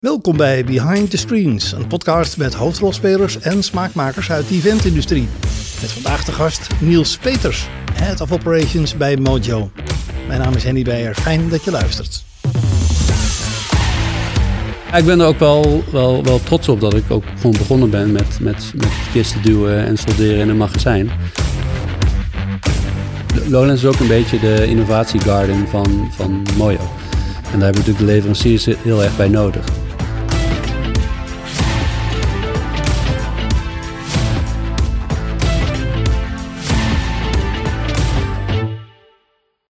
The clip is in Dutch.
Welkom bij Behind the Screens, een podcast met hoofdrolspelers en smaakmakers uit de eventindustrie. Met vandaag de gast Niels Peters, Head of Operations bij Mojo. Mijn naam is Henny Beijer. fijn dat je luistert. ik ben er ook wel, wel, wel trots op dat ik ook gewoon begonnen ben met, met, met kisten duwen en solderen in een magazijn. Lowlands is ook een beetje de innovatiegarden van, van Mojo. En daar hebben we natuurlijk de leveranciers heel erg bij nodig.